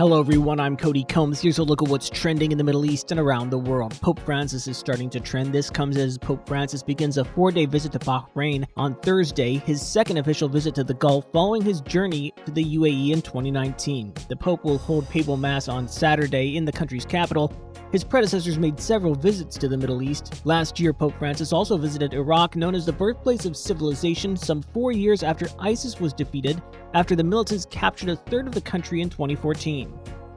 Hello, everyone. I'm Cody Combs. Here's a look at what's trending in the Middle East and around the world. Pope Francis is starting to trend. This comes as Pope Francis begins a four day visit to Bahrain on Thursday, his second official visit to the Gulf following his journey to the UAE in 2019. The Pope will hold papal mass on Saturday in the country's capital his predecessors made several visits to the Middle East. Last year, Pope Francis also visited Iraq, known as the birthplace of civilization, some four years after ISIS was defeated after the militants captured a third of the country in 2014.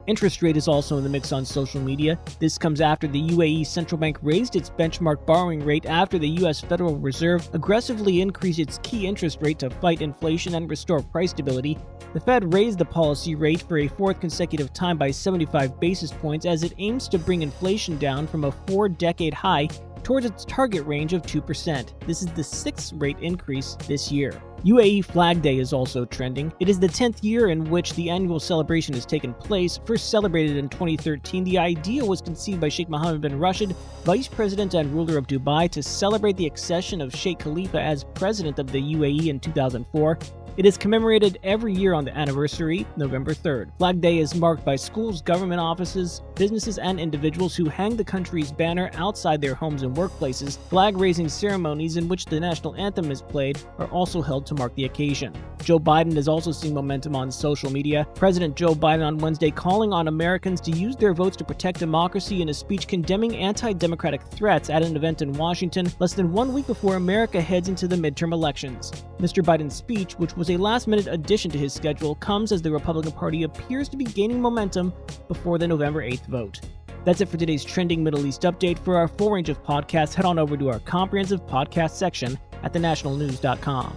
Interest rate is also in the mix on social media. This comes after the UAE central bank raised its benchmark borrowing rate after the US Federal Reserve aggressively increased its key interest rate to fight inflation and restore price stability. The Fed raised the policy rate for a fourth consecutive time by 75 basis points as it aims to bring inflation down from a four decade high towards its target range of 2%. This is the sixth rate increase this year. UAE Flag Day is also trending. It is the 10th year in which the annual celebration has taken place. First celebrated in 2013, the idea was conceived by Sheikh Mohammed bin Rashid, vice president and ruler of Dubai, to celebrate the accession of Sheikh Khalifa as president of the UAE in 2004. It is commemorated every year on the anniversary, November 3rd. Flag Day is marked by schools, government offices, businesses, and individuals who hang the country's banner outside their homes and workplaces. Flag raising ceremonies in which the national anthem is played are also held to mark the occasion. Joe Biden is also seeing momentum on social media. President Joe Biden on Wednesday calling on Americans to use their votes to protect democracy in a speech condemning anti democratic threats at an event in Washington less than one week before America heads into the midterm elections. Mr. Biden's speech, which was was a last minute addition to his schedule, comes as the Republican Party appears to be gaining momentum before the November 8th vote. That's it for today's trending Middle East update. For our full range of podcasts, head on over to our comprehensive podcast section at thenationalnews.com.